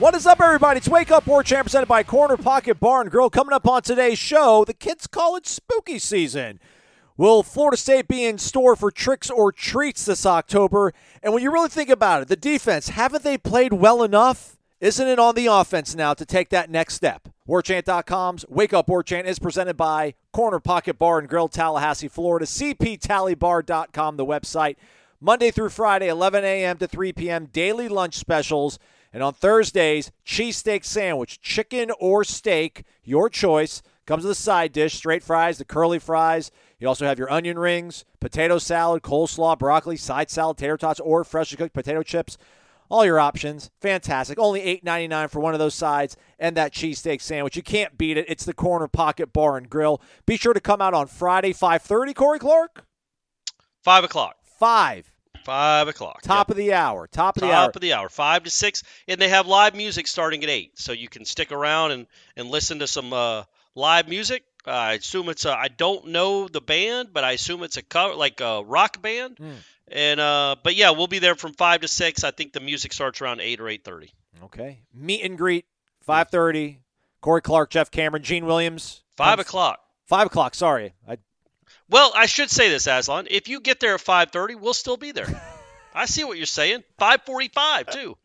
What is up, everybody? It's Wake Up War Chant presented by Corner Pocket Bar and Grill. Coming up on today's show, the kids call it spooky season. Will Florida State be in store for tricks or treats this October? And when you really think about it, the defense, haven't they played well enough? Isn't it on the offense now to take that next step? WarChant.com's Wake Up War Chant is presented by Corner Pocket Bar and Grill, Tallahassee, Florida. CPTallybar.com, the website. Monday through Friday, 11 a.m. to 3 p.m., daily lunch specials. And on Thursdays, cheesesteak sandwich, chicken or steak, your choice. Comes with a side dish, straight fries, the curly fries. You also have your onion rings, potato salad, coleslaw, broccoli, side salad, tater tots, or freshly cooked potato chips. All your options. Fantastic. Only $8.99 for one of those sides and that cheesesteak sandwich. You can't beat it. It's the Corner Pocket Bar and Grill. Be sure to come out on Friday, 5.30, Corey Clark? Five o'clock. 5. Five o'clock. Top Yep. of the hour. Top of Top the hour. Top of the hour. Five to six, and they have live music starting at eight, so you can stick around and and listen to some uh, live music. Uh, I assume it's a, I don't know the band, but I assume it's a cover like a rock band. Mm. And uh, but yeah, we'll be there from five to six. I think the music starts around eight or eight thirty. Okay. Meet and greet, 5.30. Corey Clark, Jeff Cameron, Gene Williams. Five o'clock. 5 o'clock, sorry. I, Well, I should say this, Aslan. If you get there at five thirty, we'll still be there. I see what you're saying. Five forty-five too.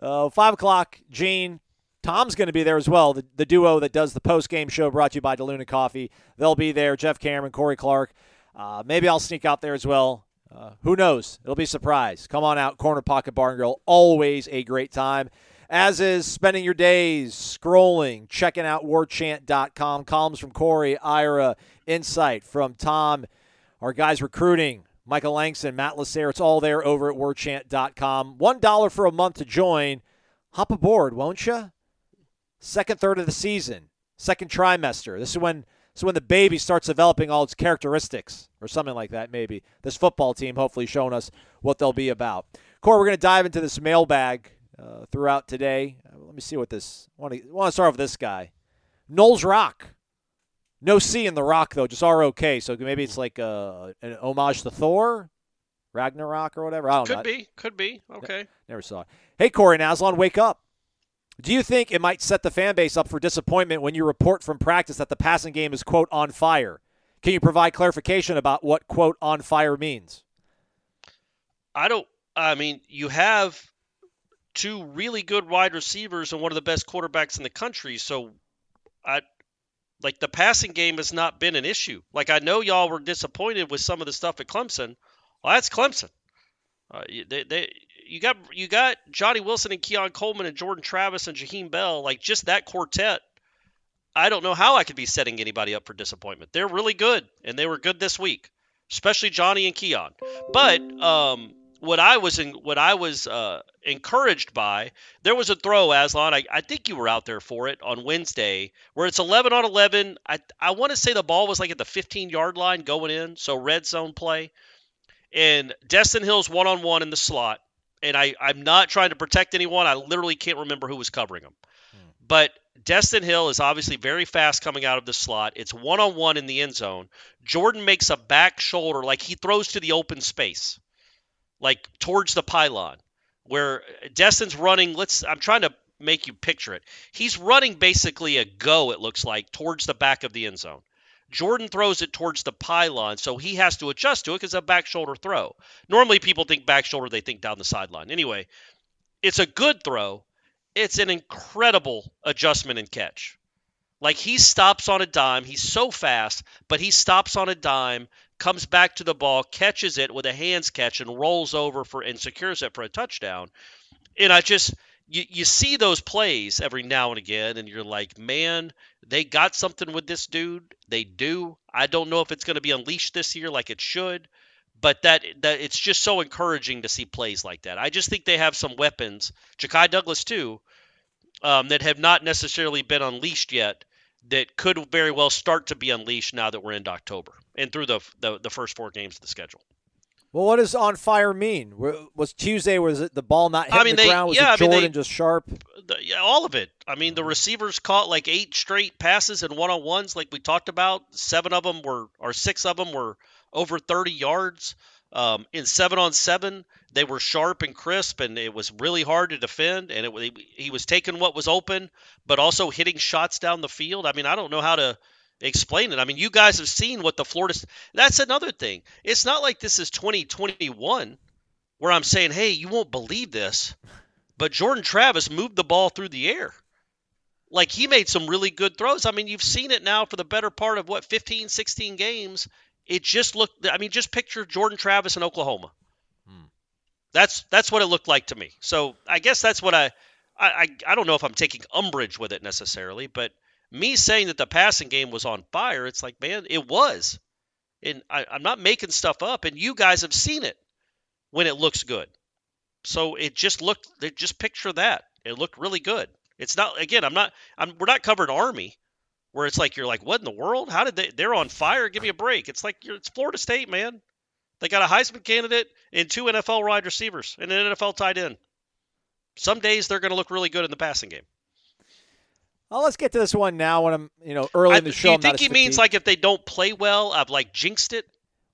Uh, five o'clock, Gene. Tom's going to be there as well. The, the duo that does the post game show brought to you by DeLuna Coffee. They'll be there. Jeff Cameron, Corey Clark. Uh, maybe I'll sneak out there as well. Uh, who knows? It'll be a surprise. Come on out, Corner Pocket Bar and Grill. Always a great time. As is spending your days scrolling, checking out warchant.com. Columns from Corey, Ira, Insight from Tom, our guys recruiting, Michael Langston, Matt Lasser. It's all there over at warchant.com. $1 for a month to join. Hop aboard, won't you? Second third of the season, second trimester. This is when this is when the baby starts developing all its characteristics, or something like that. Maybe this football team, hopefully, showing us what they'll be about. Corey, we're going to dive into this mailbag uh, throughout today. Uh, let me see what this. I want to want to start with this guy, Noles Rock. No C in the Rock though, just R O K. So maybe it's like uh, an homage to Thor, Ragnarok or whatever. I don't know. Could be. Could be. Okay. Never saw it. Hey, Corey Naslon, wake up. Do you think it might set the fan base up for disappointment when you report from practice that the passing game is, quote, on fire? Can you provide clarification about what, quote, on fire means? I don't. I mean, you have two really good wide receivers and one of the best quarterbacks in the country. So, I like the passing game has not been an issue. Like I know y'all were disappointed with some of the stuff at Clemson. Well, that's Clemson. Uh, they, they, you got you got Johnny Wilson and Keon Coleman and Jordan Travis and Jaheim Bell. Like just that quartet. I don't know how I could be setting anybody up for disappointment. They're really good, and they were good this week, especially Johnny and Keon. But um, what I was in, what I was uh, encouraged by, there was a throw, Aslan. I, I think you were out there for it on Wednesday, where it's 11 on 11. I I want to say the ball was like at the 15 yard line going in, so red zone play. And Destyn Hill's one on one in the slot, and I I'm not trying to protect anyone. I literally can't remember who was covering him, but Destyn Hill is obviously very fast coming out of the slot. It's one on one in the end zone. Jordan makes a back shoulder, like he throws to the open space, like towards the pylon, where Destyn's running. Let's. I'm trying to make you picture it. He's running basically a go. It looks like towards the back of the end zone. Jordan throws it towards the pylon, so he has to adjust to it because a back shoulder throw. Normally, people think back shoulder, they think down the sideline. Anyway, it's a good throw. It's an incredible adjustment and catch. Like he stops on a dime. He's so fast, but he stops on a dime, comes back to the ball, catches it with a hands catch, and rolls over for and secures it for a touchdown. And I just you, you see those plays every now and again, and you're like, man, they got something with this dude. They do. I don't know if it's going to be unleashed this year like it should, but that that it's just so encouraging to see plays like that. I just think they have some weapons, Ja'Khi Douglas too, um, that have not necessarily been unleashed yet. that could very well start to be unleashed now that we're into October and through the the, the first four games of the schedule. Well, what does on fire mean? Was Tuesday was it the ball not hitting I mean, the they- ground? Was yeah, it I mean, Jordan they- just sharp? The, yeah, all of it. I mean, the receivers caught like eight straight passes and one on ones, like we talked about. Seven of them were, or six of them were over 30 yards. Um, in seven on seven, they were sharp and crisp, and it was really hard to defend. And it, he was taking what was open, but also hitting shots down the field. I mean, I don't know how to explain it. I mean, you guys have seen what the Florida. That's another thing. It's not like this is 2021 where I'm saying, hey, you won't believe this, but Jordan Travis moved the ball through the air. Like he made some really good throws. I mean, you've seen it now for the better part of what 15, 16 games. It just looked I mean, just picture Jordan Travis in Oklahoma. That's that's what it looked like to me. So I guess that's what I I, I don't know if I'm taking umbrage with it necessarily, but me saying that the passing game was on fire, it's like, man, it was. And I, I'm not making stuff up, and you guys have seen it when it looks good. So it just looked. Just picture that. It looked really good. It's not. Again, I'm not. I'm. We're not covering Army, where it's like you're like, what in the world? How did they? They're on fire. Give me a break. It's like you're. It's Florida State, man. They got a Heisman candidate and two NFL wide receivers and an NFL tight end. Some days they're going to look really good in the passing game. Well, let's get to this one now. When I'm, you know, early I, in the do show, you I'm think he means like if they don't play well, I've like jinxed it?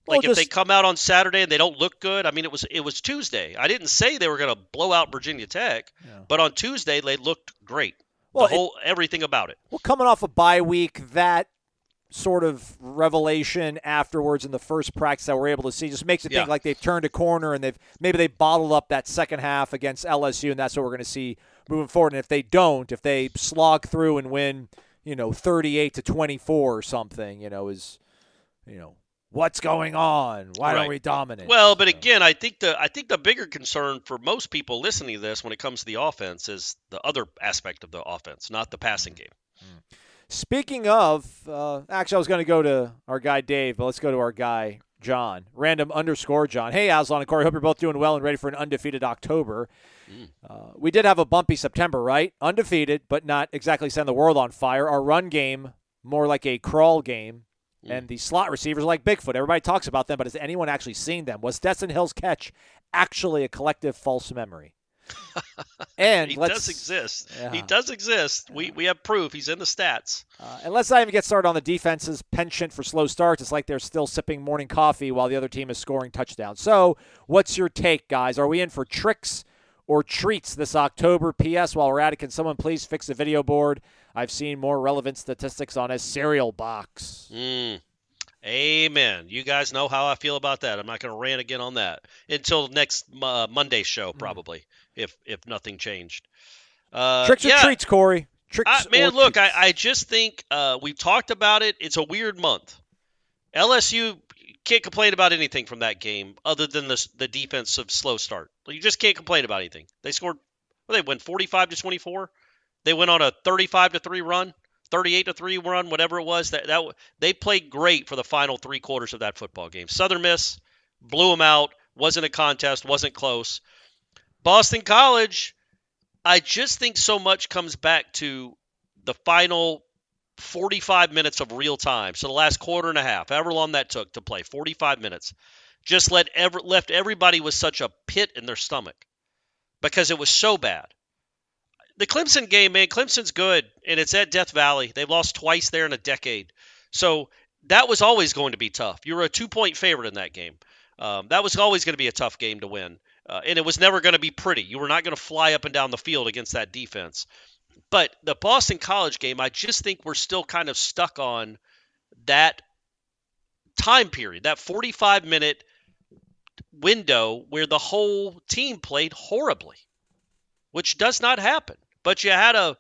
Well, Like if they come out on Saturday and they don't look good. I mean, it was it was Tuesday. I didn't say they were going to blow out Virginia Tech, but on Tuesday they looked great. Well, the it- whole everything about it. Well, coming off a bye week, that sort of revelation afterwards in the first practice that we're able to see just makes it think like they've turned a corner and they've maybe they bottled up that second half against LSU, and that's what we're going to see moving forward. And if they don't, if they slog through and win, you know, 38 to 24 or something, you know, is you know what's going on? Why don't we dominate? Well, but again, I think the I think the bigger concern for most people listening to this when it comes to the offense is the other aspect of the offense, not the passing mm-hmm. game. Mm-hmm. Speaking of, uh, actually, I was going to go to our guy Dave, but let's go to our guy John. Random underscore John. Hey, Aslan and Corey. Hope you're both doing well and ready for an undefeated October. Uh, we did have a bumpy September, right? Undefeated, but not exactly setting the world on fire. Our run game more like a crawl game, and the slot receivers like Bigfoot. Everybody talks about them, but has anyone actually seen them? Was Destyn Hill's catch actually a collective false memory? and He does exist. He does exist. We we have proof. He's in the stats. Uh, and let's not even get started on the defense's penchant for slow starts. It's like they're still sipping morning coffee while the other team is scoring touchdowns. So, what's your take, guys? Are we in for tricks or treats this October? P.S. While we're at it, can someone please fix the video board? I've seen more relevant statistics on a cereal box. Mm. Amen. You guys know how I feel about that. I'm not going to rant again on that until next uh, Monday show, probably, if if nothing changed. Uh, tricks or yeah. treats, Corey? Tricks I, man, or look, I. I just think uh, we've talked about it. It's a weird month. LSU can't complain about anything from that game other than the the defensive slow start. You just can't complain about anything. They scored. Well, they went 45 to 24. They went on a 35 to three run, 38 to three run, whatever it was. That that they played great for the final three quarters of that football game. Southern Miss blew them out. Wasn't a contest. Wasn't close. Boston College. I just think so much comes back to the final 45 minutes of real time. So the last quarter and a half, however long that took to play, 45 minutes, just let ever left everybody with such a pit in their stomach because it was so bad. The Clemson game, man, Clemson's good, and it's at Death Valley. They've lost twice there in a decade, so that was always going to be tough. You were a two-point favorite in that game. Um, that was always going to be a tough game to win, uh, and it was never going to be pretty. You were not going to fly up and down the field against that defense. But the Boston College game, I just think we're still kind of stuck on that time period, that 45 minute window where the whole team played horribly, which does not happen. But you had a,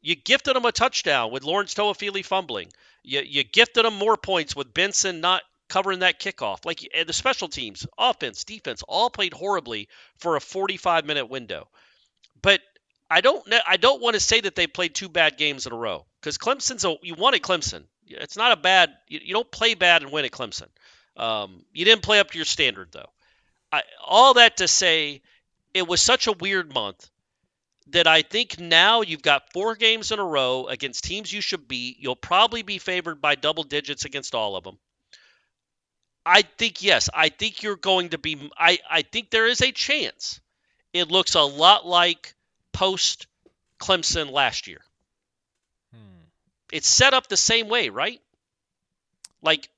you gifted them a touchdown with Lawrence Toafili fumbling. You, you gifted them more points with Benson not covering that kickoff. Like the special teams, offense, defense, all played horribly for a 45 minute window. But I don't know. I don't want to say that they played two bad games in a row because Clemson's a you at Clemson. It's not a bad. You, you don't play bad and win at Clemson. Um, you didn't play up to your standard though. I, all that to say, it was such a weird month. that I think now you've got four games in a row against teams you should beat. You'll probably be favored by double digits against all of them. I think yes, I think you're going to be I I think there is a chance. It looks a lot like post Clemson last year. Hmm. It's set up the same way, right? Like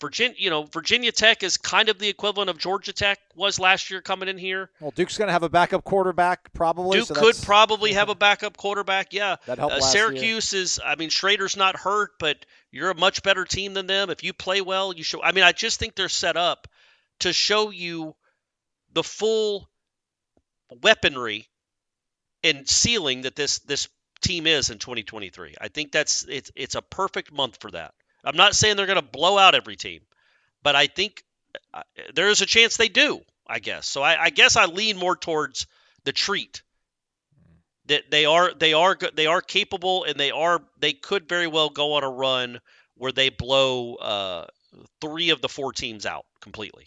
Virginia, you know, Virginia Tech is kind of the equivalent of Georgia Tech was last year coming in here. Well, Duke's going to have a backup quarterback probably. Duke so could probably have a backup quarterback. Yeah, that helped. Uh, Syracuse year. is. I mean, Shrader's not hurt, but you're a much better team than them. If you play well, you show. I mean, I just think they're set up to show you the full weaponry and ceiling that this this team is in 2023. I think that's it's it's a perfect month for that. I'm not saying they're going to blow out every team, but I think uh, there is a chance they do. I guess so. I, I guess I lean more towards the treat that they are they are they are capable and they are they could very well go on a run where they blow uh, three of the four teams out completely.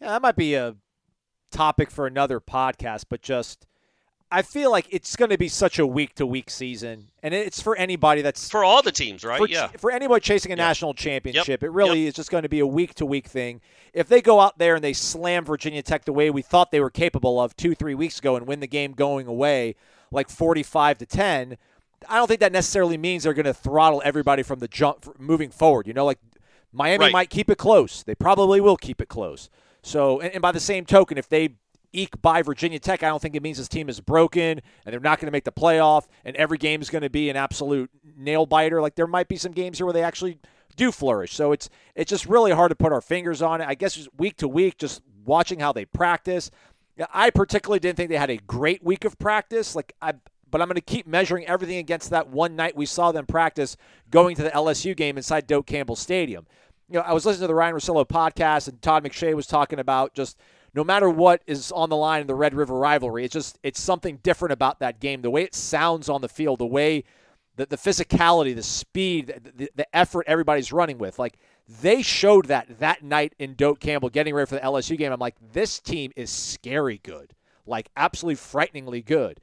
Yeah, that might be a topic for another podcast, but just I feel like it's going to be such a week to week season, and it's for anybody that's for all the teams, right? For, yeah. For anybody chasing a national championship, yep. it really yep. is just going to be a week to week thing. If they go out there and they slam Virginia Tech the way we thought they were capable of two, three weeks ago, and win the game going away like forty-five to ten, I don't think that necessarily means they're going to throttle everybody from the jump moving forward. You know, like Miami right. might keep it close. They probably will keep it close. So, and, and by the same token, if they eke by Virginia Tech, I don't think it means this team is broken and they're not going to make the playoff and every game is going to be an absolute nail biter. Like there might be some games here where they actually do flourish. So it's it's just really hard to put our fingers on it. I guess just week to week, just watching how they practice. I particularly didn't think they had a great week of practice. Like I but I'm going to keep measuring everything against that one night we saw them practice going to the LSU game inside Doak Campbell Stadium. You know, I was listening to the Ryan Russillo podcast and Todd McShay was talking about just no matter what is on the line in the Red River rivalry, it's just it's something different about that game. The way it sounds on the field, the way the, the physicality, the speed, the, the effort everybody's running with. Like they showed that that night in Doak Campbell getting ready for the LSU game. I'm like, this team is scary good, like absolutely frighteningly good.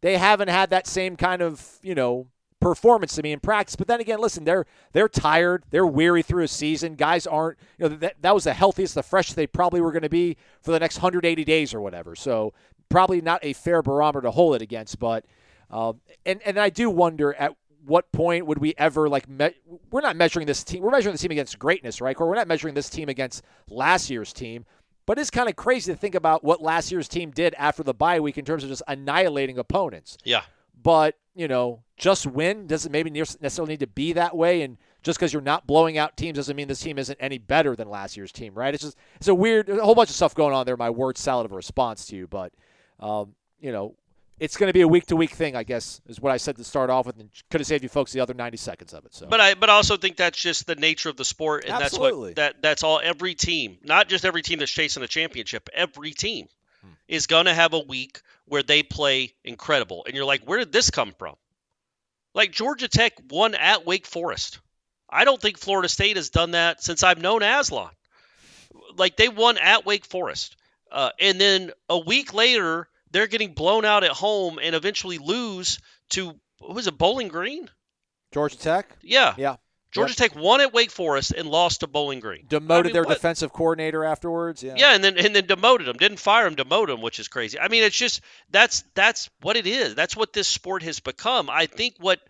They haven't had that same kind of, you know, performance to me in practice. But then again, listen, they're they're tired, they're weary through a season. Guys aren't, you know, that, that was the healthiest, the freshest they probably were going to be for the next 180 days or whatever. So probably not a fair barometer to hold it against. But um, and and I do wonder at what point would we ever like me- we're not measuring this team we're measuring the team against greatness right or we're not measuring this team against last year's team but it's kind of crazy to think about what last year's team did after the bye week in terms of just annihilating opponents yeah but you know, just win doesn't maybe necessarily need to be that way. And just because you're not blowing out teams doesn't mean this team isn't any better than last year's team, right? It's just it's a weird, a whole bunch of stuff going on there. My word salad of a response to you, but um, you know, it's going to be a week to week thing, I guess, is what I said to start off with, and could have saved you folks the other 90 seconds of it. So, but I but I also think that's just the nature of the sport, and Absolutely. that's what that that's all. Every team, not just every team that's chasing a championship, every team hmm. is going to have a week where they play incredible, and you're like, where did this come from? Like Georgia Tech won at Wake Forest. I don't think Florida State has done that since I've known Aslan. Like they won at Wake Forest, uh, and then a week later they're getting blown out at home and eventually lose to what was it Bowling Green? Georgia Tech. Yeah, yeah. Georgia yep. Tech won at Wake Forest and lost to Bowling Green. Demoted I mean, their what? defensive coordinator afterwards. Yeah. Yeah, and then and then demoted him. Didn't fire him, demoted him, which is crazy. I mean, it's just that's that's what it is. That's what this sport has become. I think what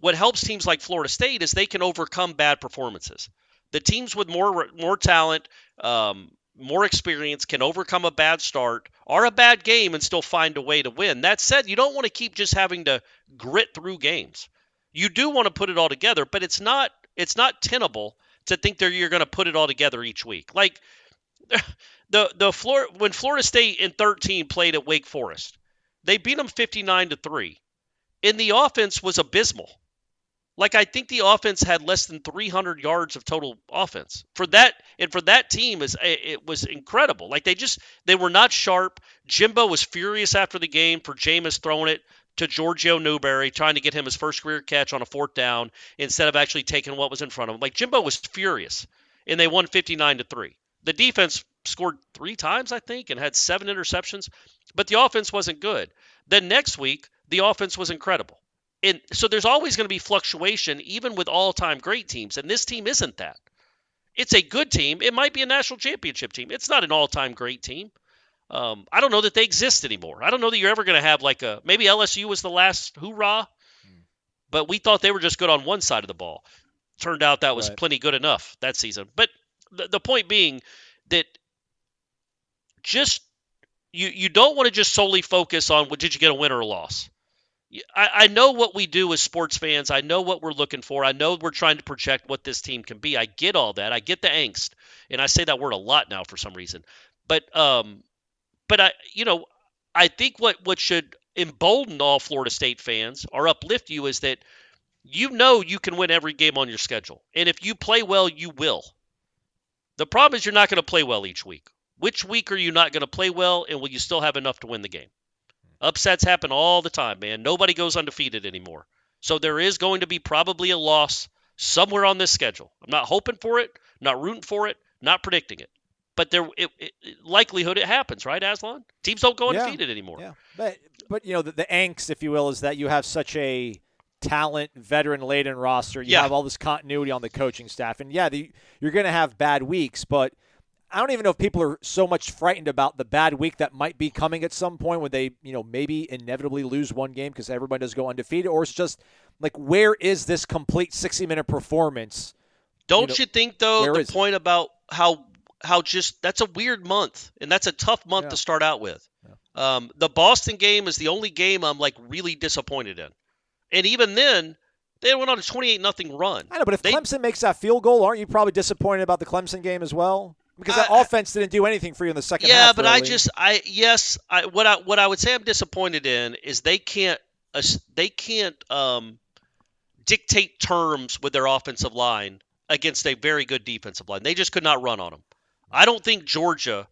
what helps teams like Florida State is they can overcome bad performances. The teams with more more talent, um, more experience can overcome a bad start or a bad game and still find a way to win. That said, you don't want to keep just having to grit through games. You do want to put it all together, but it's not it's not tenable to think that you're going to put it all together each week. Like the the Florida when Florida State in 13 played at Wake Forest, they beat them 59 to three, and the offense was abysmal. Like I think the offense had less than 300 yards of total offense for that, and for that team is it was incredible. Like they just they were not sharp. Jimbo was furious after the game for Jameis throwing it to Giorgio Newberry, trying to get him his first career catch on a fourth down instead of actually taking what was in front of him. Like Jimbo was furious, and they won 59 to three. The defense scored three times, I think, and had seven interceptions, but the offense wasn't good. Then next week, the offense was incredible. And so there's always going to be fluctuation, even with all time great teams. And this team isn't that. It's a good team. It might be a national championship team. It's not an all time great team. Um, I don't know that they exist anymore. I don't know that you're ever going to have like a maybe LSU was the last hoorah, but we thought they were just good on one side of the ball. Turned out that was Right. plenty good enough that season. But the, the point being that just you you don't want to just solely focus on well, did you get a win or a loss. I, I know what we do as sports fans. I know what we're looking for. I know we're trying to project what this team can be. I get all that. I get the angst, and I say that word a lot now for some reason. But um, but I you know I think what what should embolden all Florida State fans or uplift you is that you know you can win every game on your schedule, and if you play well, you will. The problem is you're not going to play well each week. Which week are you not going to play well, and will you still have enough to win the game? Upsets happen all the time, man. Nobody goes undefeated anymore. So there is going to be probably a loss somewhere on this schedule. I'm not hoping for it, not rooting for it, not predicting it. But there, it, it, likelihood it happens, right, Aslan? Teams don't go Yeah. undefeated anymore. Yeah, but but you know the, the angst, if you will, is that you have such a talent, veteran-laden roster. You Yeah. have all this continuity on the coaching staff, and yeah, the, you're going to have bad weeks. But I don't even know if people are so much frightened about the bad week that might be coming at some point when they, you know, maybe inevitably lose one game because everybody does go undefeated, or it's just like where is this complete 60-minute performance? Don't know, you think though the is it? point about how how just that's a weird month and that's a tough month Yeah. to start out with. Um, the Boston game is the only game I'm like really disappointed in, and even then they went on a 28 nothing run. I know, but if They- Clemson makes that field goal, aren't you probably disappointed about the Clemson game as well? Because that I- offense didn't do anything for you in the second yeah, half. Yeah, but I just I yes I what I what I would say I'm disappointed in is they can't they can't um, dictate terms with their offensive line against a very good defensive line. They just could not run on them. I don't think Georgia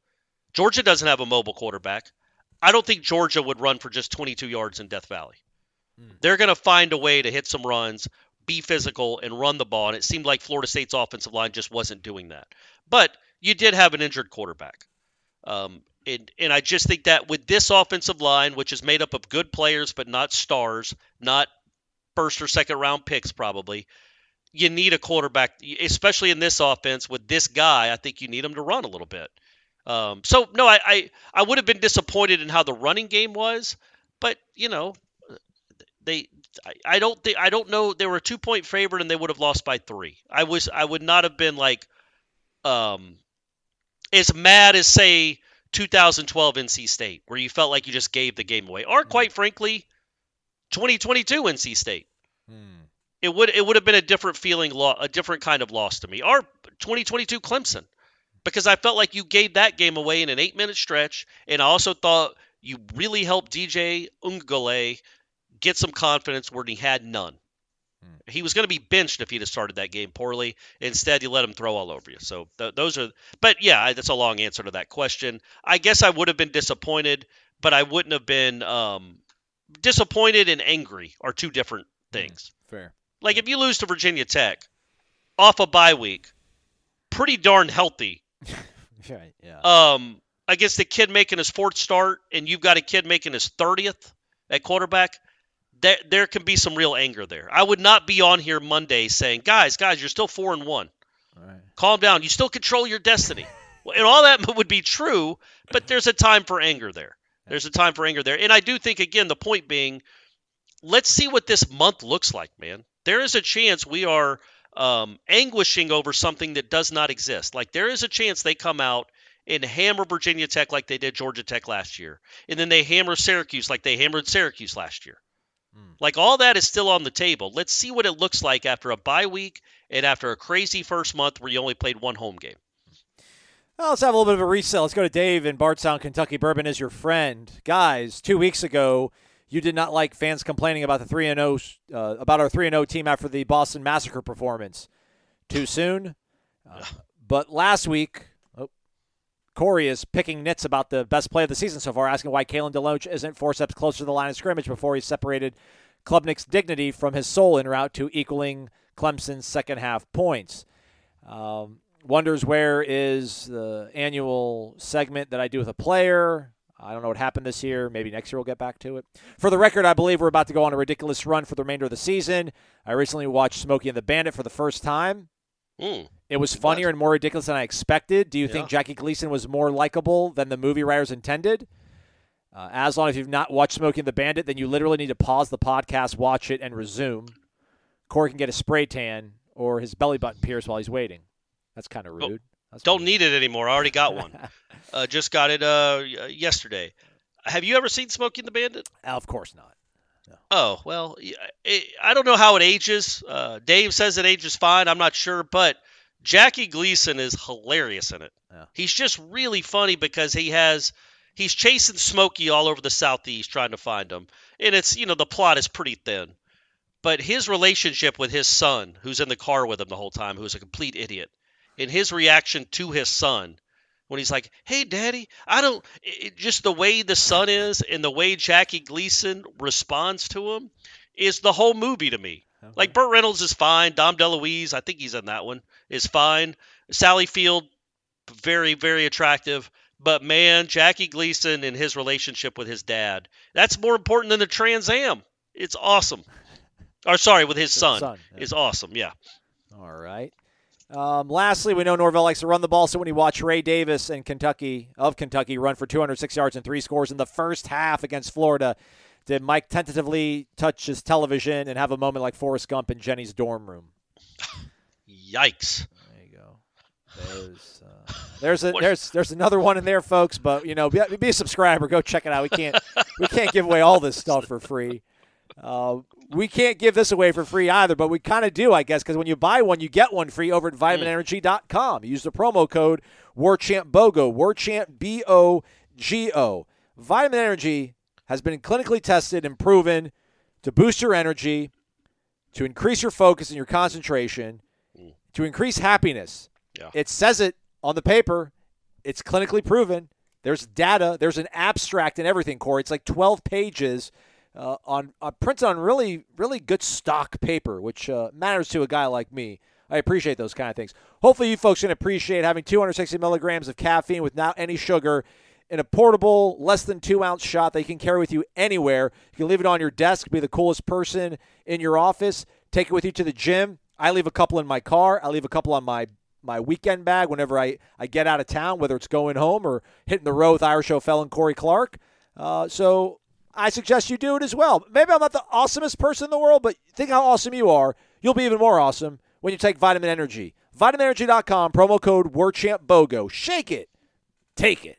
Georgia doesn't have a mobile quarterback. I don't think Georgia would run for just 22 yards in Death Valley. They're going to find a way to hit some runs, be physical, and run the ball. And it seemed like Florida State's offensive line just wasn't doing that. But you did have an injured quarterback. Um, and, and I just think that with this offensive line, which is made up of good players but not stars, not first or second round picks probably, you need a quarterback, especially in this offense with this guy. I think you need him to run a little bit. Um, so no, I, I I would have been disappointed in how the running game was, but you know, they I, I don't think I don't know they were a two point favorite and they would have lost by three. I was I would not have been like um as mad as say 2012 NC State where you felt like you just gave the game away, or hmm. quite frankly, 2022 NC State. Hmm. It would it would have been a different feeling, lo- a different kind of loss to me, or 2022 Clemson, because I felt like you gave that game away in an eight minute stretch, and I also thought you really helped DJ Uiagalelei get some confidence where he had none. He was going to be benched if he'd have started that game poorly. Instead, you let him throw all over you. So th- those are. But yeah, that's a long answer to that question. I guess I would have been disappointed, but I wouldn't have been um, disappointed and angry are two different things. fair. Like if you lose to Virginia Tech off a bye week, pretty darn healthy. Right, yeah. Um, against a kid making his fourth start, and you've got a kid making his thirtieth at quarterback. There, there can be some real anger there. I would not be on here Monday saying, "Guys, guys, you're still four and one. right. Calm down. You still control your destiny." And all that would be true, but there's a time for anger there. There's a time for anger there, and I do think again the point being, let's see what this month looks like, man. There is a chance we are um, anguishing over something that does not exist. Like there is a chance they come out and hammer Virginia Tech like they did Georgia Tech last year, and then they hammer Syracuse like they hammered Syracuse last year. Like all that is still on the table. Let's see what it looks like after a bye week and after a crazy first month where you only played one home game. Well, let's have a little bit of a reset. Let's go to Dave in Bardstown, Kentucky. Bourbon is your friend, guys. Two weeks ago, you did not like fans complaining about the three and zero uh, about our three and zero team after the Boston Massacre performance. Too soon, uh, but last week, Corey is picking nits about the best play of the season so far, asking why Kalen DeLoach isn't four steps closer to the line of scrimmage before he separated Klubnik's dignity from his soul en route to equaling Clemson's second half points. Um, wonders where is the annual segment that I do with a player. I don't know what happened this year. Maybe next year we'll get back to it. For the record, I believe we're about to go on a ridiculous run for the remainder of the season. I recently watched Smokey and the Bandit for the first time. Mm. It was funnier and more ridiculous than I expected. Do you Yeah. think Jackie Gleason was more likable than the movie writers intended? Uh, long if you've not watched Smokey and the Bandit, then you literally need to pause the podcast, watch it, and resume. Corey can get a spray tan or his belly button pierced while he's waiting. That's kind of rude. That's Don't need it anymore. I already got one. uh, just got it uh, yesterday. Have you ever seen Smokey and the Bandit? Of course not. Oh well, it, I don't know how it ages. Uh, Dave says it ages fine. I'm not sure, but Jackie Gleason is hilarious in it. Yeah. He's just really funny because he has he's chasing Smokey all over the southeast trying to find him, and it's you know the plot is pretty thin, but his relationship with his son, who's in the car with him the whole time, who's a complete idiot, and his reaction to his son when he's like, "Hey, Daddy," I don't. It, just the way the son is and the way Jackie Gleason responds to him is the whole movie to me. Like Burt Reynolds is fine. Dom DeLuise, I think he's in that one, is fine. Sally Field, very very attractive. But man, Jackie Gleason and his relationship with his dad, that's more important than the Trans Am. It's awesome. Or sorry, with his son. son, yeah. Is awesome. Yeah. All right. Um, lastly, we know Norvell likes to run the ball, so when you watch Ray Davis and Kentucky of Kentucky run for 206 yards and three scores in the first half against Florida, did Mike tentatively touch his television and have a moment like Forrest Gump in Jenny's dorm room? Yikes. There you go. There's uh, there's a, there's there's another one in there, folks. But you know, be, be a subscriber. Go check it out. We can't we can't give away all this stuff for free. Uh, we can't give this away for free either, but we kind of do, I guess, because when you buy one, you get one free over at vitaminenergy.com. Use the promo code WarChantBOGO, WarChant B O G O. Vitamin Energy has been clinically tested and proven to boost your energy, to increase your focus and your concentration, to increase happiness. Yeah. It says it on the paper. It's clinically proven. There's data. There's an abstract and everything, Corey. It's like 12 pages uh, on uh, printed on really, really good stock paper, which uh, matters to a guy like me. I appreciate those kind of things. Hopefully, you folks can appreciate having 260 milligrams of caffeine without any sugar in a portable, less than two ounce shot that you can carry with you anywhere. You can leave it on your desk, be the coolest person in your office, take it with you to the gym. I leave a couple in my car. I leave a couple on my my weekend bag whenever I, I get out of town, whether it's going home or hitting the road with Ira Schoffel and Corey Clark. Uh, so I suggest you do it as well. Maybe I'm not the awesomest person in the world, but think how awesome you are. You'll be even more awesome when you take Vitamin Energy. VitaminEnergy.com, promo code WarChantBOGO. Shake it. Take it.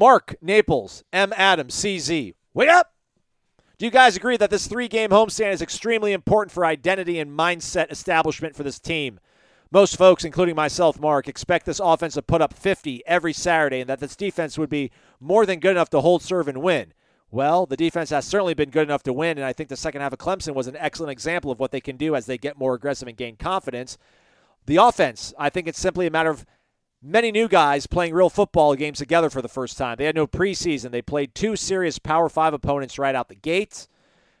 Mark Naples, M. Adams, CZ. Wake up! Do you guys agree that this three game homestand is extremely important for identity and mindset establishment for this team? Most folks, including myself, Mark, expect this offense to put up 50 every Saturday and that this defense would be more than good enough to hold serve and win. Well, the defense has certainly been good enough to win, and I think the second half of Clemson was an excellent example of what they can do as they get more aggressive and gain confidence. The offense, I think it's simply a matter of many new guys playing real football games together for the first time. They had no preseason. They played two serious Power Five opponents right out the gate,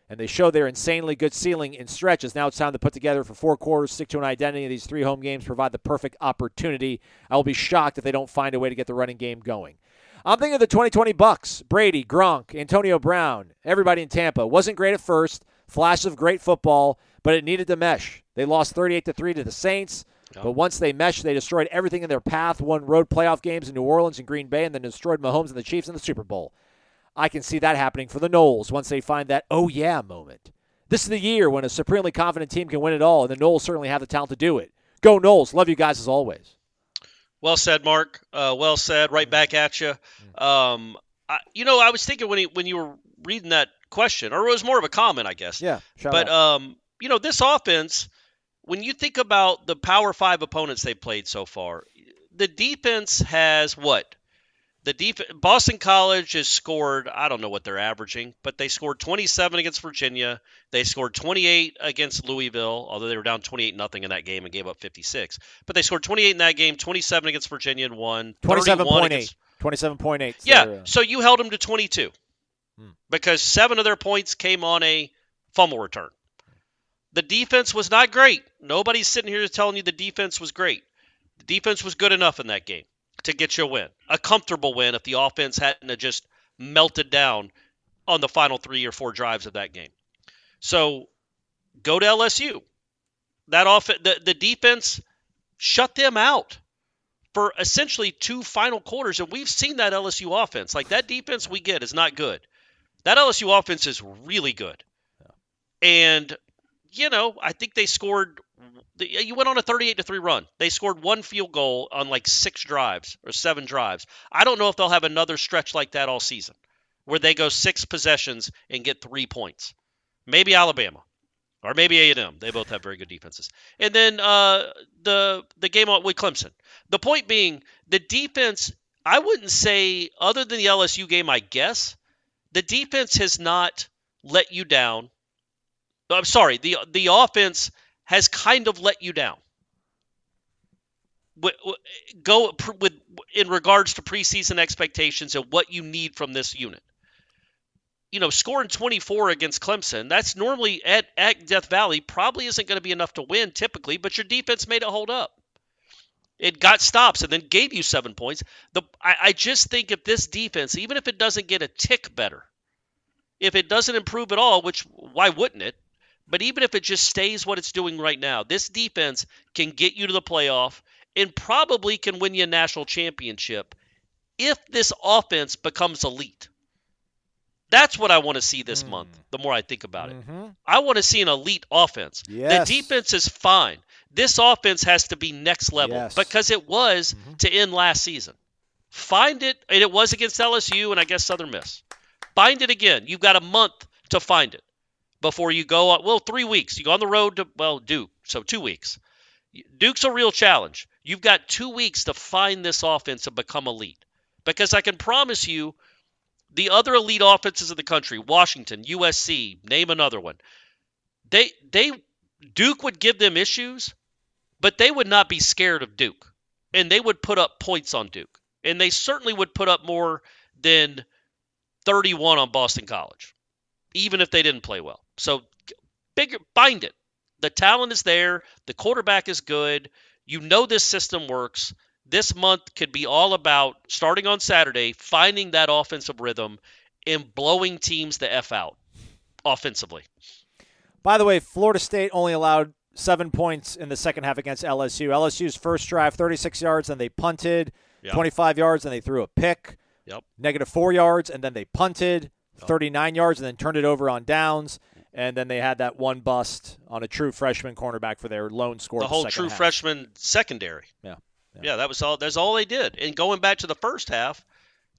and they showed their insanely good ceiling in stretches. Now it's time to put together for four quarters, stick to an identity. These three home games provide the perfect opportunity. I will be shocked if they don't find a way to get the running game going. I'm thinking of the 2020 Bucks, Brady, Gronk, Antonio Brown, everybody in Tampa. Wasn't great at first, flash of great football, but it needed to mesh. They lost 38 to 3 to the Saints. But once they meshed, they destroyed everything in their path, won road playoff games in New Orleans and Green Bay, and then destroyed Mahomes and the Chiefs in the Super Bowl. I can see that happening for the Noles once they find that oh yeah moment. This is the year when a supremely confident team can win it all, and the Noles certainly have the talent to do it. Go Noles. Love you guys as always. Well said, Mark. Uh, well said. Right back at you. Um, I, you know, I was thinking when he, when you were reading that question, or it was more of a comment, I guess. Yeah, But um, you know, this offense, when you think about the Power Five opponents they've played so far, the defense has what The def- Boston College has scored, I don't know what they're averaging, but they scored 27 against Virginia. They scored 28 against Louisville, although they were down 28 nothing in that game and gave up 56. But they scored 28 in that game, 27 against Virginia and won. 27.8. against- 27.8. Yeah, uh, so you held them to 22 because seven of their points came on a fumble return. The defense was not great. Nobody's sitting here telling you the defense was great. The defense was good enough in that game to get you a win, a comfortable win if the offense hadn't just melted down on the final three or four drives of that game. So go to LSU. That off the, the defense shut them out for essentially two final quarters, and we've seen that LSU offense. Like that defense we get is not good. That LSU offense is really good, and you know I think they scored. You went on a 38 to three run. They scored one field goal on like six drives or seven drives. I don't know if they'll have another stretch like that all season, where they go six possessions and get three points. Maybe Alabama or maybe A&M. They both have very good defenses. And then uh, the the game with Clemson. The point being, the defense. I wouldn't say other than the LSU game. I guess the defense has not let you down. I'm sorry. the The offense has kind of let you down. Go with in regards to preseason expectations and what you need from this unit you know, scoring 24 against Clemson, that's normally at, at Death Valley, probably isn't going to be enough to win typically, but your defense made it hold up. It got stops and then gave you seven points. The I, I just think if this defense, even if it doesn't get a tick better, if it doesn't improve at all, which why wouldn't it? But even if it just stays what it's doing right now, this defense can get you to the playoff and probably can win you a national championship if this offense becomes elite. That's what I want to see this month. Hmm. The more I think about it, mm-hmm. I want to see an elite offense. Yes. The defense is fine. This offense has to be next level Yes. because it was mm-hmm. to end last season. Find it, and it was against LSU and I guess Southern Miss. Find it again. You've got a month to find it before you go on. Well, three weeks. You go on the road to well Duke, so two weeks. Duke's a real challenge. You've got two weeks to find this offense and become elite. Because I can promise you, the other elite offenses in the country, Washington, USC, name another one. They they Duke would give them issues, but they would not be scared of Duke. And they would put up points on Duke. And they certainly would put up more than 31 on Boston College, even if they didn't play well. So bigger find it. The talent is there, the quarterback is good. You know this system works. This month could be all about starting on Saturday, finding that offensive rhythm and blowing teams the F out offensively. By the way, Florida State only allowed seven points in the second half against LSU. LSU's first drive, 36 yards, and they punted, Yeah. 25 yards, and they threw a pick, Yep. negative four yards, and then they punted, 39 yards, and then turned it over on downs. And then they had that one bust on a true freshman cornerback for their lone score. the whole second true half. freshman secondary. Yeah. yeah. that was all. That's all they did. And going back to the first half,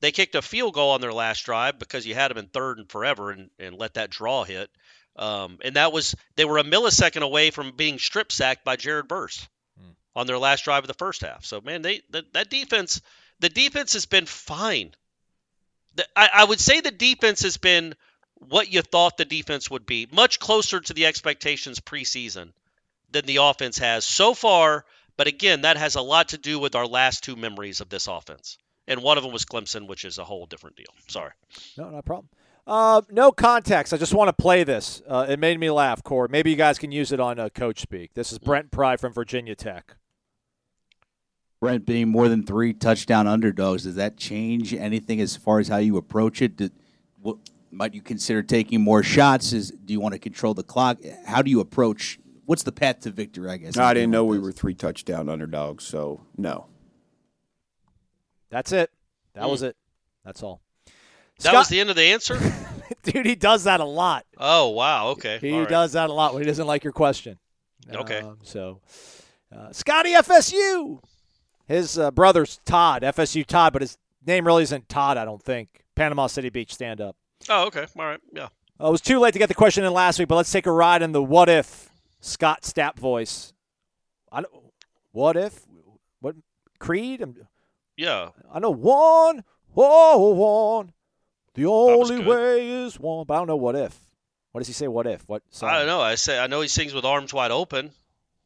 they kicked a field goal on their last drive because you had them in third and forever, and, and let that draw hit. Um, and that was they were a millisecond away from being strip sacked by Jared Verse Hmm. on their last drive of the first half. So man, they that, that defense, the defense has been fine. The, I, I would say the defense has been what you thought the defense would be, much closer to the expectations preseason than the offense has so far. But again, that has a lot to do with our last two memories of this offense. And one of them was Clemson, which is a whole different deal. Sorry. No, no problem. Uh, no context. I just want to play this. Uh, it made me laugh, Core. Maybe you guys can use it on uh, Coach Speak. This is Brent Pry from Virginia Tech. Brent being more than three touchdown underdogs, does that change anything as far as how you approach it? Did, what, might you consider taking more shots? Is do you want to control the clock? How do you approach? What's the path to victory? I guess. I didn't know we were three touchdown underdogs, so no. That's it. That Hmm. was it. That's all. That was the end of the answer? Dude, he does that a lot. Oh, wow. Okay. He All right. does that a lot when he doesn't like your question. Okay. Um, so, uh, Scotty FSU. His uh, brother's Todd, FSU Todd, but his name really isn't Todd, I don't think. Panama City Beach stand up. Oh, okay. All right. Yeah. Uh, it was too late to get the question in last week, but let's take a ride in the what if Scott Stapp voice. I don't, what if? What Creed? I'm- Yeah. I know one, Oh, one. The only way is one. But I don't know what if. What does he say? What if? What? Song? I don't know. I say I know he sings with arms wide open.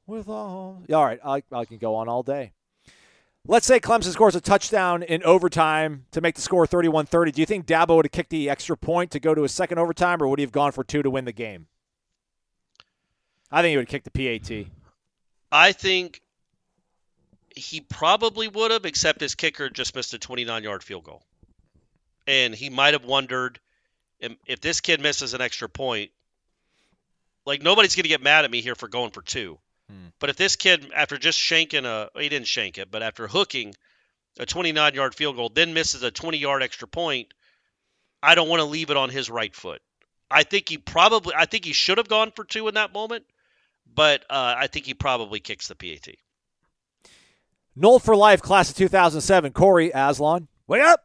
With all. Yeah, all right. I, I can go on all day. Let's say Clemson scores a touchdown in overtime to make the score 31 30. Do you think Dabo would have kicked the extra point to go to a second overtime, or would he have gone for two to win the game? I think he would have kicked the PAT. I think he probably would have, except his kicker just missed a 29 yard field goal. And he might have wondered if, this kid misses an extra point, like nobody's going to get mad at me here for going for two. But if this kid, after just shanking a, he didn't shank it, but after hooking a 29 yard field goal, then misses a 20 yard extra point, I don't want to leave it on his right foot. I think he probably, I think he should have gone for two in that moment, but uh, I think he probably kicks the PAT. Nole for life, class of 2007. Corey Aslan, wake up.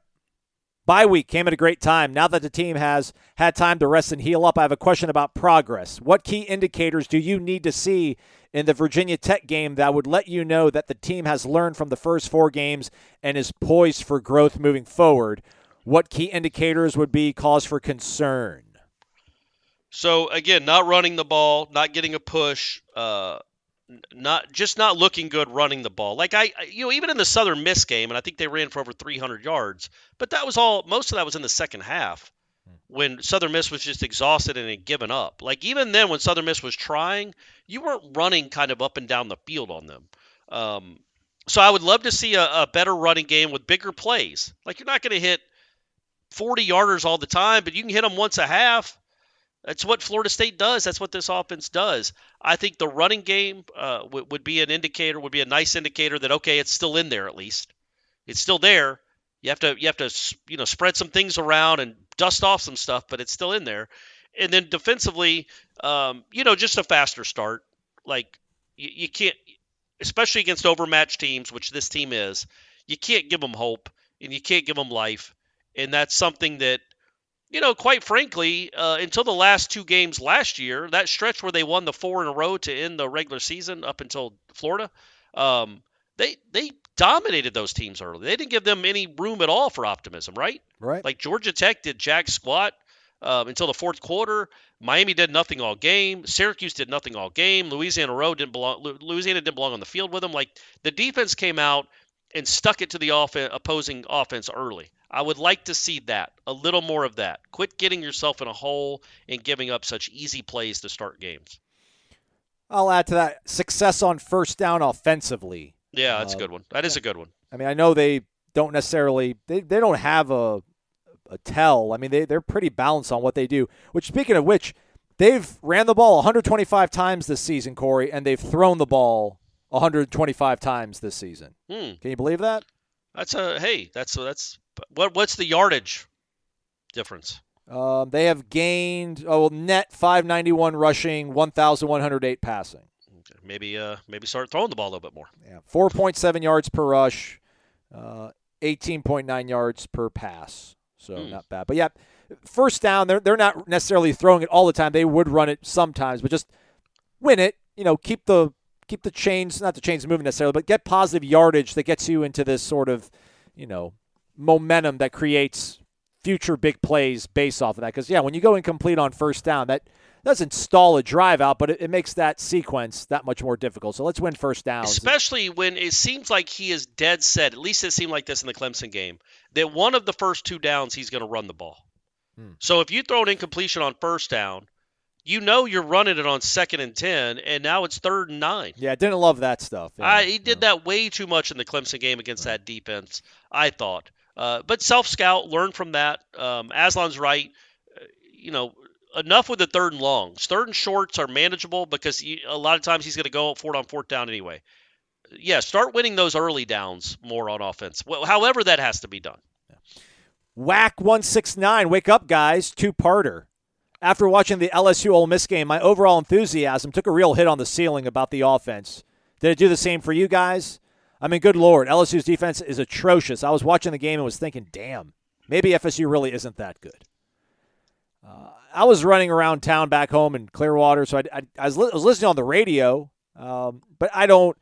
Bye week came at a great time. Now that the team has had time to rest and heal up, I have a question about progress. What key indicators do you need to see in the Virginia Tech game that would let you know that the team has learned from the first four games and is poised for growth moving forward? What key indicators would be cause for concern? So again, not running the ball, not getting a push, uh, not just not looking good running the ball. Like I, you know, even in the Southern Miss game, and I think they ran for over 300 yards, but that was all. Most of that was in the second half when Southern Miss was just exhausted and had given up. Like even then, when Southern Miss was trying, you weren't running kind of up and down the field on them. Um, so I would love to see a, a better running game with bigger plays. Like you're not going to hit 40 yarders all the time, but you can hit them once a half. That's what Florida State does. That's what this offense does. I think the running game uh, w- would be an indicator, would be a nice indicator that okay, it's still in there at least. It's still there. You have to you have to you know spread some things around and dust off some stuff, but it's still in there. And then defensively, um, you know, just a faster start. Like you, you can't, especially against overmatched teams, which this team is. You can't give them hope and you can't give them life, and that's something that you know, quite frankly, uh, until the last two games last year, that stretch where they won the four in a row to end the regular season up until Florida, um, they they dominated those teams early. They didn't give them any room at all for optimism, right? Right. Like Georgia Tech did jack squat um, until the fourth quarter. Miami did nothing all game. Syracuse did nothing all game. Louisiana Road didn't belong. Louisiana didn't belong on the field with them. Like the defense came out and stuck it to the off- opposing offense early. I would like to see that a little more of that. Quit getting yourself in a hole and giving up such easy plays to start games. I'll add to that success on first down offensively. Yeah, that's a Uh, good one. That is a good one. I mean, I know they don't necessarily they, they don't have a a tell. I mean, they they're pretty balanced on what they do. Which speaking of which, they've ran the ball 125 times this season, Corey, and they've thrown the ball 125 times this season. Hmm. Can you believe that? That's a hey. That's that's what what's the yardage difference? Um, they have gained oh well, net 591 rushing, 1,108 passing. Maybe uh maybe start throwing the ball a little bit more. Yeah, 4.7 yards per rush, uh, 18.9 yards per pass. So Hmm. not bad. But yeah, first down, they're they're not necessarily throwing it all the time. They would run it sometimes, but just win it. You know, keep the keep the chains, not the chains moving necessarily, but get positive yardage that gets you into this sort of, you know, momentum that creates future big plays based off of that. Because yeah, when you go incomplete on first down, that doesn't stall a drive out, but it, it makes that sequence that much more difficult. So let's win first down. Especially when it seems like he is dead set. At least it seemed like this in the Clemson game. That one of the first two downs he's going to run the ball. Hmm. So if you throw an incompletion on first down, you know you're running it on second and ten, and now it's third and nine. Yeah, didn't love that stuff. Yeah. I, he did that way too much in the Clemson game against that defense. I thought, uh, but self scout, learn from that. Um, Aslan's right. Uh, you know, enough with the third and longs. Third and shorts are manageable because he, a lot of times he's going to go for it on fourth down anyway. Yeah, start winning those early downs more on offense. Well, however, that has to be done. Yeah. Whack 169. Wake up, guys. Two parter. After watching the LSU Ole Miss game, my overall enthusiasm took a real hit on the ceiling about the offense. Did it do the same for you guys? I mean, good Lord, LSU's defense is atrocious. I was watching the game and was thinking, damn, maybe FSU really isn't that good. Uh, I was running around town back home in Clearwater, so I, I, I, was, li- I was listening on the radio, um, but I don't.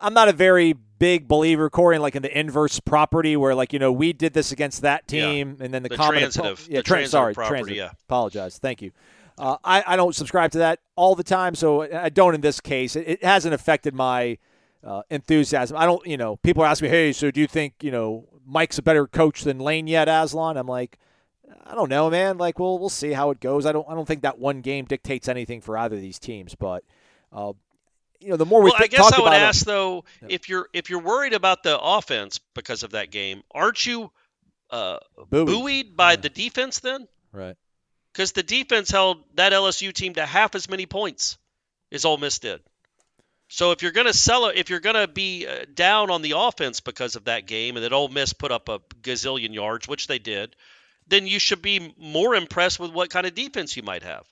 I'm not a very big believer, Corey, in like in the inverse property, where like you know we did this against that Yeah. team, and then the, The common transitive- yeah, the tran- transitive sorry, property, transitive. yeah. Apologize. Thank you. Uh, I I don't subscribe to that all the time, so I don't in this case. It, it hasn't affected my uh, enthusiasm. I don't, you know, people ask me, hey, so do you think you know Mike's a better coach than Lane yet, Aslan? I'm like. I don't know, man. Like, we'll we'll see how it goes. I don't I don't think that one game dictates anything for either of these teams. But, uh, you know, the more we well, I guess I would it- ask though, if you're if you're worried about the offense because of that game, aren't you uh, Buoyed. buoyed by the defense then? right? Because the defense held that LSU team to half as many points as Ole Miss did. So if you're going to sell it, if you're going to be uh, down on the offense because of that game, and that Ole Miss put up a gazillion yards, which they did, then you should be more impressed with what kind of defense you might have.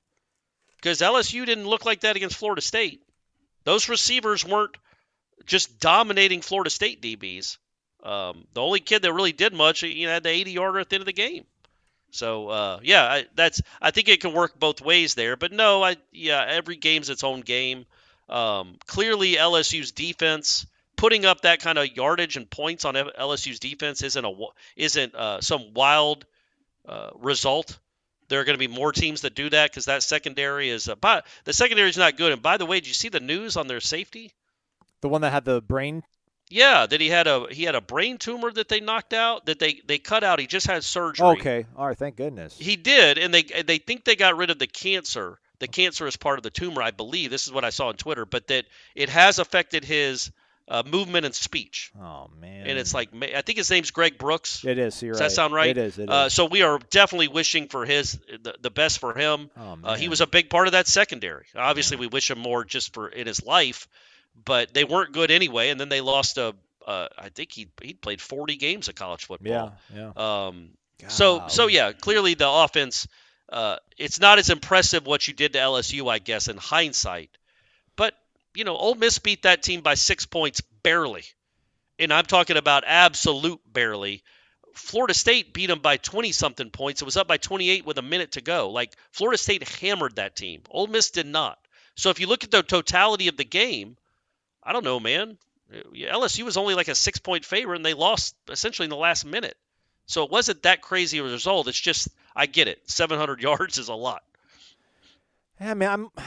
Because LSU didn't look like that against Florida State. Those receivers weren't just dominating Florida State DBs. Um, the only kid that really did much, you know, had the 80 yarder at the end of the game. So uh, yeah, I, that's I think it can work both ways there. But no, I yeah, every game's its own game. Um, clearly, LSU's defense putting up that kind of yardage and points on LSU's defense isn't a isn't uh, some wild uh, result. There are going to be more teams that do that because that secondary is. Uh, but the secondary is not good. And by the way, did you see the news on their safety? The one that had the brain. Yeah, that he had a he had a brain tumor that they knocked out that they they cut out. He just had surgery. Okay, all right. Thank goodness. He did, and they they think they got rid of the cancer. The cancer is part of the tumor, I believe. This is what I saw on Twitter, but that it has affected his uh, movement and speech. Oh man. And it's like I think his name's Greg Brooks. It is. Does right. that sound right? It is. It is. Uh, so we are definitely wishing for his the, the best for him. oh, man. Uh, he was a big part of that secondary. Obviously, we wish him more just for in his life, but they weren't good anyway. And then they lost a. Uh, I think he he played 40 games of college football. Yeah. Yeah. Um, so so yeah, clearly the offense. Uh, it's not as impressive what you did to LSU, I guess, in hindsight. You know, Ole Miss beat that team by six points barely, and I'm talking about absolute barely. Florida State beat them by 20 something points. It was up by 28 with a minute to go. Like Florida State hammered that team. Ole Miss did not. So if you look at the totality of the game, I don't know, man. LSU was only like a six point favorite, and they lost essentially in the last minute. So it wasn't that crazy a result. It's just I get it. 700 yards is a lot. Yeah, man. I'm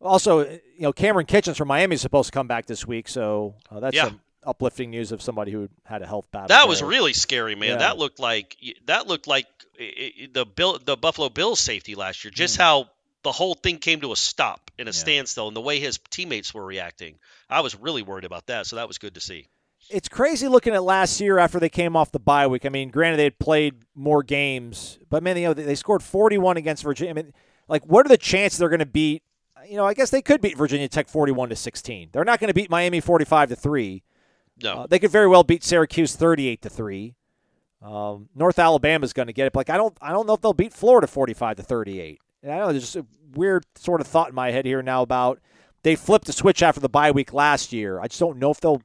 also, you know, Kamren Kinchens from Miami is supposed to come back this week, so uh, that's Yeah. some uplifting news of somebody who had a health battle. That was really scary, man. Yeah. That looked like that looked like the Bill, the Buffalo Bills safety last year. Just how the whole thing came to a stop in a Yeah. standstill, and the way his teammates were reacting. I was really worried about that. So that was good to see. It's crazy looking at last year after they came off the bye week. I mean, granted they had played more games, but man, you know, they they scored 41 against Virginia. I mean, like, what are the chances they're going to beat? You know, I guess they could beat Virginia Tech 41 to 16. They're not going to beat Miami 45 to three. No, Uh, they could very well beat Syracuse 38 to three. Um, North Alabama's going to get it. But like, I don't, I don't know if they'll beat Florida 45 to 38. And I know there's just a weird sort of thought in my head here now about they flipped the switch after the bye week last year. I just don't know if they'll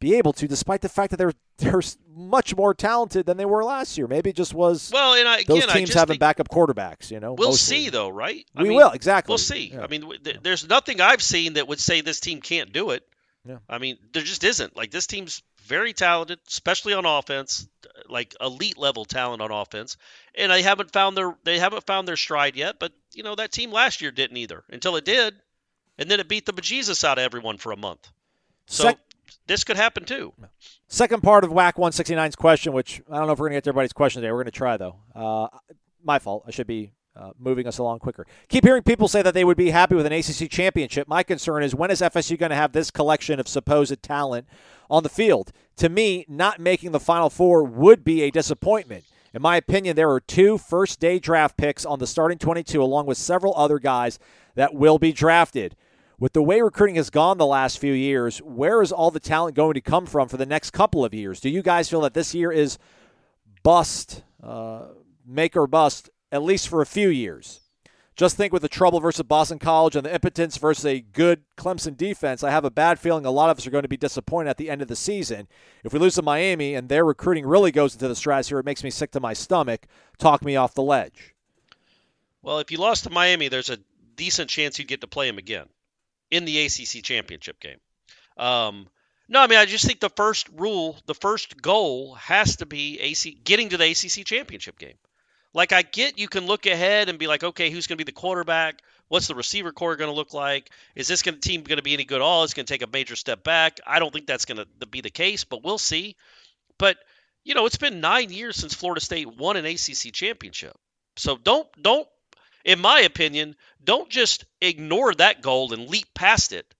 be able to, despite the fact that they're they're much more talented than they were last year. Maybe it just was well, and I, again, those teams having backup quarterbacks. You know, we'll mostly. see though, right? I We mean, will exactly. We'll see. Yeah. I mean, th- there's nothing I've seen that would say this team can't do it. Yeah. I mean, there just isn't. Like this team's very talented, especially on offense, like elite level talent on offense. And they haven't found their they haven't found their stride yet. But you know that team last year didn't either until it did, and then it beat the bejesus out of everyone for a month. So Sec- this could happen too. Second part of WAC 169's question, which I don't know if we're going to get to everybody's question today. We're going to try, though. Uh, my fault. I should be uh, moving us along quicker. Keep hearing people say that they would be happy with an ACC championship. My concern is when is FSU going to have this collection of supposed talent on the field? To me, not making the Final Four would be a disappointment. In my opinion, there are two first day draft picks on the starting 22, along with several other guys that will be drafted. With the way recruiting has gone the last few years, where is all the talent going to come from for the next couple of years? Do you guys feel that this year is bust, uh, make or bust, at least for a few years? Just think with the trouble versus Boston College and the impotence versus a good Clemson defense, I have a bad feeling a lot of us are going to be disappointed at the end of the season. If we lose to Miami and their recruiting really goes into the stratosphere, it makes me sick to my stomach. Talk me off the ledge. Well, if you lost to Miami, there's a decent chance you'd get to play him again in the ACC championship game. Um, No, I mean I just think the first rule, the first goal has to be AC getting to the ACC championship game. Like I get you can look ahead and be like, okay, who's going to be the quarterback? What's the receiver corps going to look like? Is this gonna, team going to be any good at all? It's going to take a major step back. I don't think that's going to be the case, but we'll see. But you know, it's been nine years since Florida State won an ACC championship. So don't don't, in my opinion, don't just ignore that goal and leap past it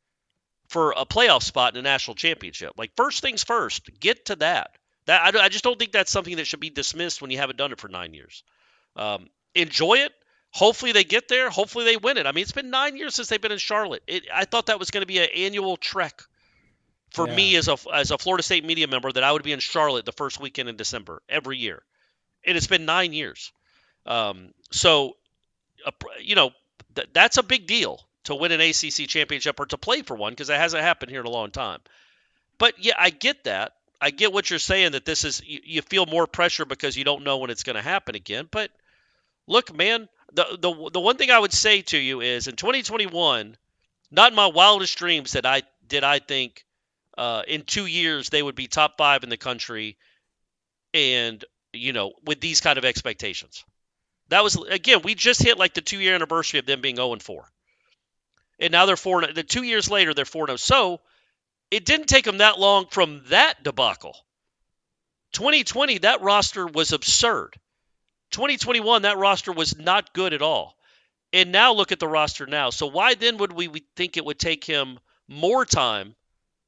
for a playoff spot in a national championship. Like first things first, get to that. That I, I just don't think that's something that should be dismissed when you haven't done it for nine years. Um, enjoy it. Hopefully they get there. Hopefully they win it. I mean, it's been nine years since they've been in Charlotte. It, I thought that was going to be an annual trek for Yeah. me as a as a Florida State media member that I would be in Charlotte the first weekend in December every year. And it's been nine years. Um, so, you know, th- that's a big deal to win an ACC championship or to play for one because it hasn't happened here in a long time. But yeah, I get that. I get what you're saying that this is you, you feel more pressure because you don't know when it's going to happen again. But look, man, the the the one thing I would say to you is in 2021, not in my wildest dreams that I did I think uh, in two years they would be top five in the country, and you know with these kind of expectations. That was again we just hit like the two year anniversary of them being 0 and 4, and now they're four. The two years later they're 4 0. So it didn't take them that long from that debacle. 2020 that roster was absurd. 2021 that roster was not good at all. And now look at the roster now. So why then would we think it would take him more time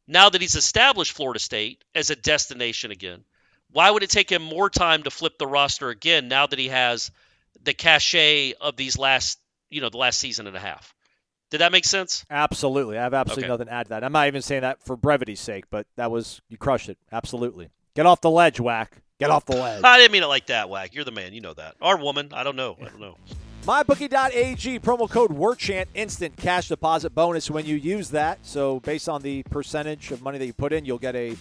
now that he's established Florida State as a destination again? Why would it take him more time to flip the roster again now that he has the cachet of these last, you know, the last season and a half? Did that make sense? Absolutely. I have absolutely Okay. nothing to add to that. I'm not even saying that for brevity's sake, but that was you crushed it. Absolutely. Get off the ledge, whack. Get off the ledge. I didn't mean it like that, Whack. You're the man. You know that. Or woman. I don't know. I don't know. MyBookie.ag promo code WARCHANT instant cash deposit bonus when you use that. So based on the percentage of money that you put in, you'll get a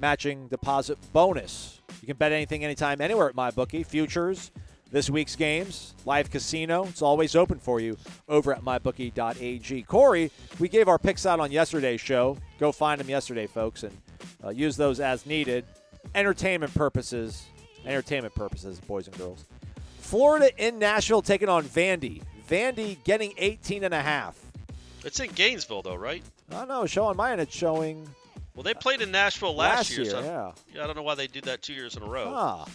matching deposit bonus. You can bet anything, anytime, anywhere at MyBookie. Futures, this week's games, live casino. It's always open for you over at MyBookie.ag. Corey, we gave our picks out on yesterday's show. Go find them yesterday, folks, and uh, use those as needed. Entertainment purposes. Entertainment purposes, boys and girls. Florida in Nashville taking on Vandy. Vandy getting 18 and a half. It's in Gainesville, though, right? I don't know. Showing mine, it's showing Well, they played in Nashville last, last year. year. so yeah. I don't know why they did that two years in a row. Ah.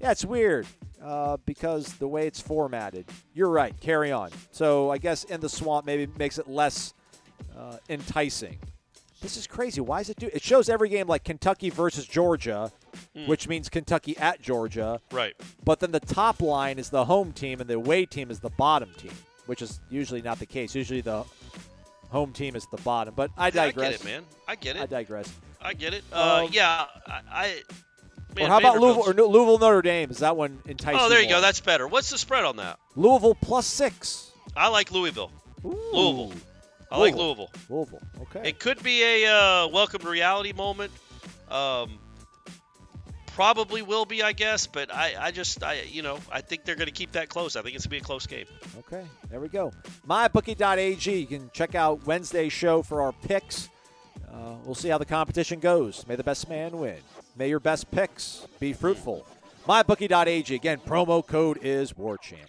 Yeah, it's weird uh, because the way it's formatted. You're right. Carry on. So I guess in the swamp maybe makes it less uh, enticing. This is crazy. Why is it do? It shows every game like Kentucky versus Georgia, which means Kentucky at Georgia. Right. But then the top line is the home team and the away team is the bottom team, which is usually not the case. Usually the home team is the bottom. But I Yeah, I digress. get it, man. I get it. I digress. I get it. Uh, Um, yeah, I. I man, or how about Louisville or Louisville Notre Dame? Is that one enticing? Oh, there you more? go. That's better. What's the spread on that? Louisville plus six. I like Louisville. Ooh. Louisville. I like Louisville. Louisville. Louisville. Okay. It could be a uh, welcome to reality moment. Um, probably will be, I guess. But I, I just, I, you know, I think they're going to keep that close. I think it's going to be a close game. Okay, there we go. MyBookie.ag. You can check out Wednesday's show for our picks. Uh, we'll see how the competition goes. May the best man win. May your best picks be fruitful. MyBookie.ag. Again, promo code is WarChant.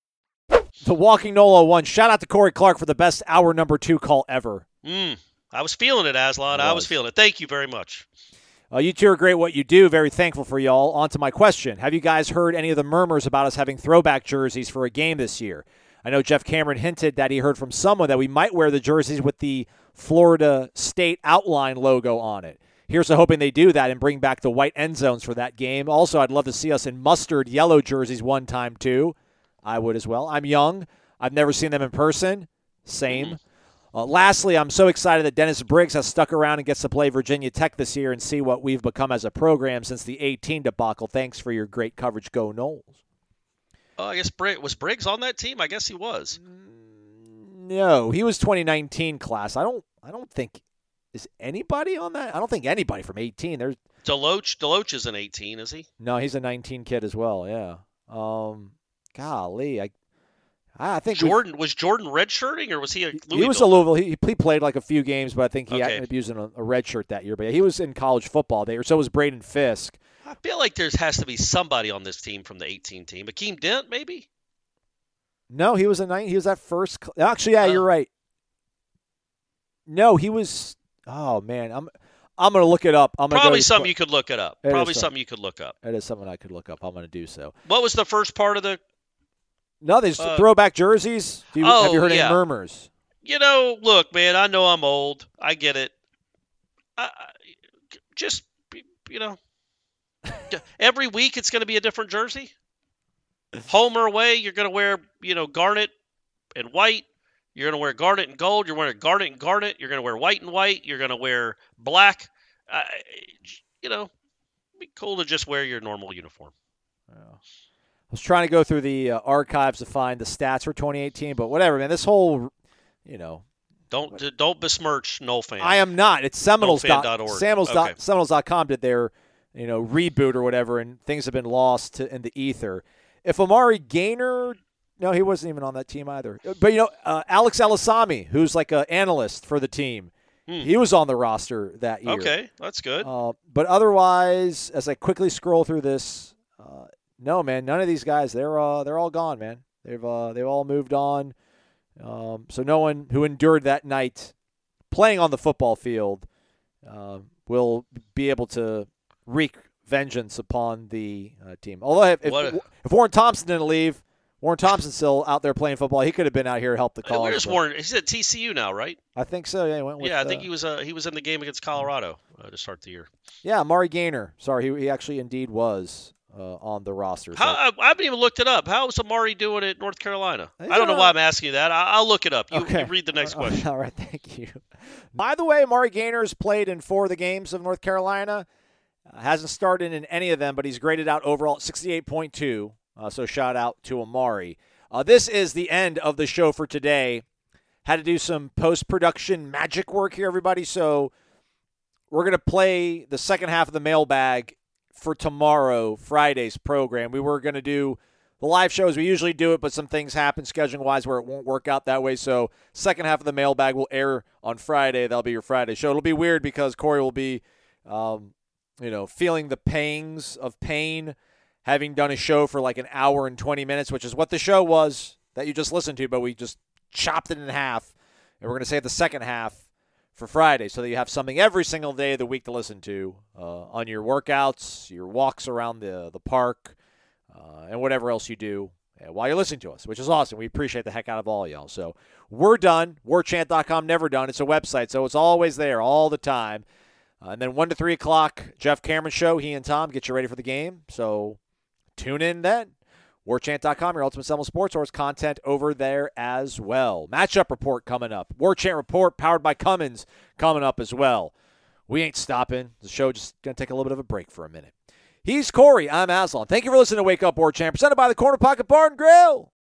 The Walking Nolo one. Shout out to Corey Clark for the best hour number two call ever. Mm, I was feeling it, Aslan. I was was. feeling it. Thank you very much. Uh, you two are great what you do. Very thankful for y'all. On to my question. Have you guys heard any of the murmurs about us having throwback jerseys for a game this year? I know Jeff Cameron hinted that he heard from someone that we might wear the jerseys with the Florida State outline logo on it. Here's to hoping they do that and bring back the white end zones for that game. Also, I'd love to see us in mustard yellow jerseys one time too. I would as well. I'm young. I've never seen them in person. Same. Uh, lastly, I'm so excited that Dennis Briggs has stuck around and gets to play Virginia Tech this year and see what we've become as a program since the 18 debacle. Thanks for your great coverage. Go Noles. Oh, I guess Brig- was Briggs on that team. I guess he was. No, he was 2019 class. I don't. I don't think is anybody on that. I don't think anybody from 18. There's Deloach. Deloach is an 18, is he? no. He's a 19 kid as well. Yeah. Um. Golly, I. I think we- Jordan was Jordan redshirting or was he a Louisville? He was a Louisville. He, he played like a few games, but I think he Okay. ended up using a, a red shirt that year. But he was in college football there. So was Braden Fiske. I feel like there has to be somebody on this team from the 18 team. Akeem Dent, maybe. No, he was a nine. He was that first. Actually, yeah, Uh. you're right. No, he was. Oh man, I'm. I'm gonna look it up. I'm Probably go something Qu- you could look it up. It Probably something. you could look up. That is something I could look up. I'm gonna do so. What was the first part of the? No, they just Uh, throwback jerseys. Do you, have oh, you heard yeah. any murmurs? You know, look, man. I know I'm old. I get it. I, I- just you know, every week it's going to be a different jersey. Home or away, you're going to wear you know garnet and white. You're going to wear garnet and gold. You're wearing garnet and garnet. You're going to wear white and white. You're going to wear black. I, you know, it'd be cool to just wear your normal uniform. I was trying to go through the uh, archives to find the stats for 2018, but whatever, man. This whole, you know, Don't d- don't besmirch Nole fan. I am not. It's Seminoles. dot-. Seminoles. Okay. dot- Seminoles.com did their, you know, reboot or whatever, and things have been lost to, in the ether. If Amari Gainer, no, he wasn't even on that team either. But you know, uh, Alex Elisami, who's like an analyst for the team, he was on the roster that year. Hmm. Okay, that's good. Uh, but otherwise, as I quickly scroll through this, uh, no man, none of these guys they're uh, they're all gone, man. They've uh, they've all moved on. Um, so no one who endured that night playing on the football field uh, will be able to wreak vengeance upon the uh, team. Although if, if, a- if Warren Thompson didn't leave, Warren Thompson's still out there playing football. He could have been out here to help the cause. Where's Warren? He's at TCU now, right? I think so. Yeah, he went with, yeah, I think uh, he was. Uh, he was in the game against Colorado uh, to start the year. Yeah, Mari Gainer. Sorry, he, he actually indeed was uh, on the roster. So- How, I, I haven't even looked it up. How's Amari doing at North Carolina? He's I don't know why. I'm asking you that. I, I'll look it up. You, Okay. you read the next Uh, question. All right, thank you. By the way, Mari Gainer's played in four of the games of North Carolina. Uh, hasn't started in any of them, but he's graded out overall at 68.2. Uh, so shout out to Amari. Uh, this is the end of the show for today. Had to do some post production magic work here, everybody. So we're going to play the second half of the mailbag for tomorrow, Friday's program. We were going to do the live show as we usually do it, but some things happen scheduling wise where it won't work out that way. So, second half of the mailbag will air on Friday. That'll be your Friday show. It'll be weird because Corey will be, um, you know, feeling the pangs of pain having done a show for like an hour and 20 minutes, which is what the show was that you just listened to, but we just chopped it in half. And we're going to save the second half for Friday so that you have something every single day of the week to listen to uh, on your workouts, your walks around the, the park, uh, and whatever else you do uh, while you're listening to us, which is awesome. We appreciate the heck out of all y'all. So we're done. Warchant.com, never done. It's a website, so it's always there all the time. Uh, and then 1 to 3 o'clock, Jeff Cameron Show. He and Tom get you ready for the game. So tune in then. Warchant.com, your ultimate Seminole sports source content over there as well. Matchup report coming up. Warchant report powered by Cummins coming up as well. We ain't stopping. The show just going to take a little bit of a break for a minute. He's Corey. I'm Aslan. Thank you for listening to Wake Up Warchant, presented by the Corner Pocket Bar and Grill.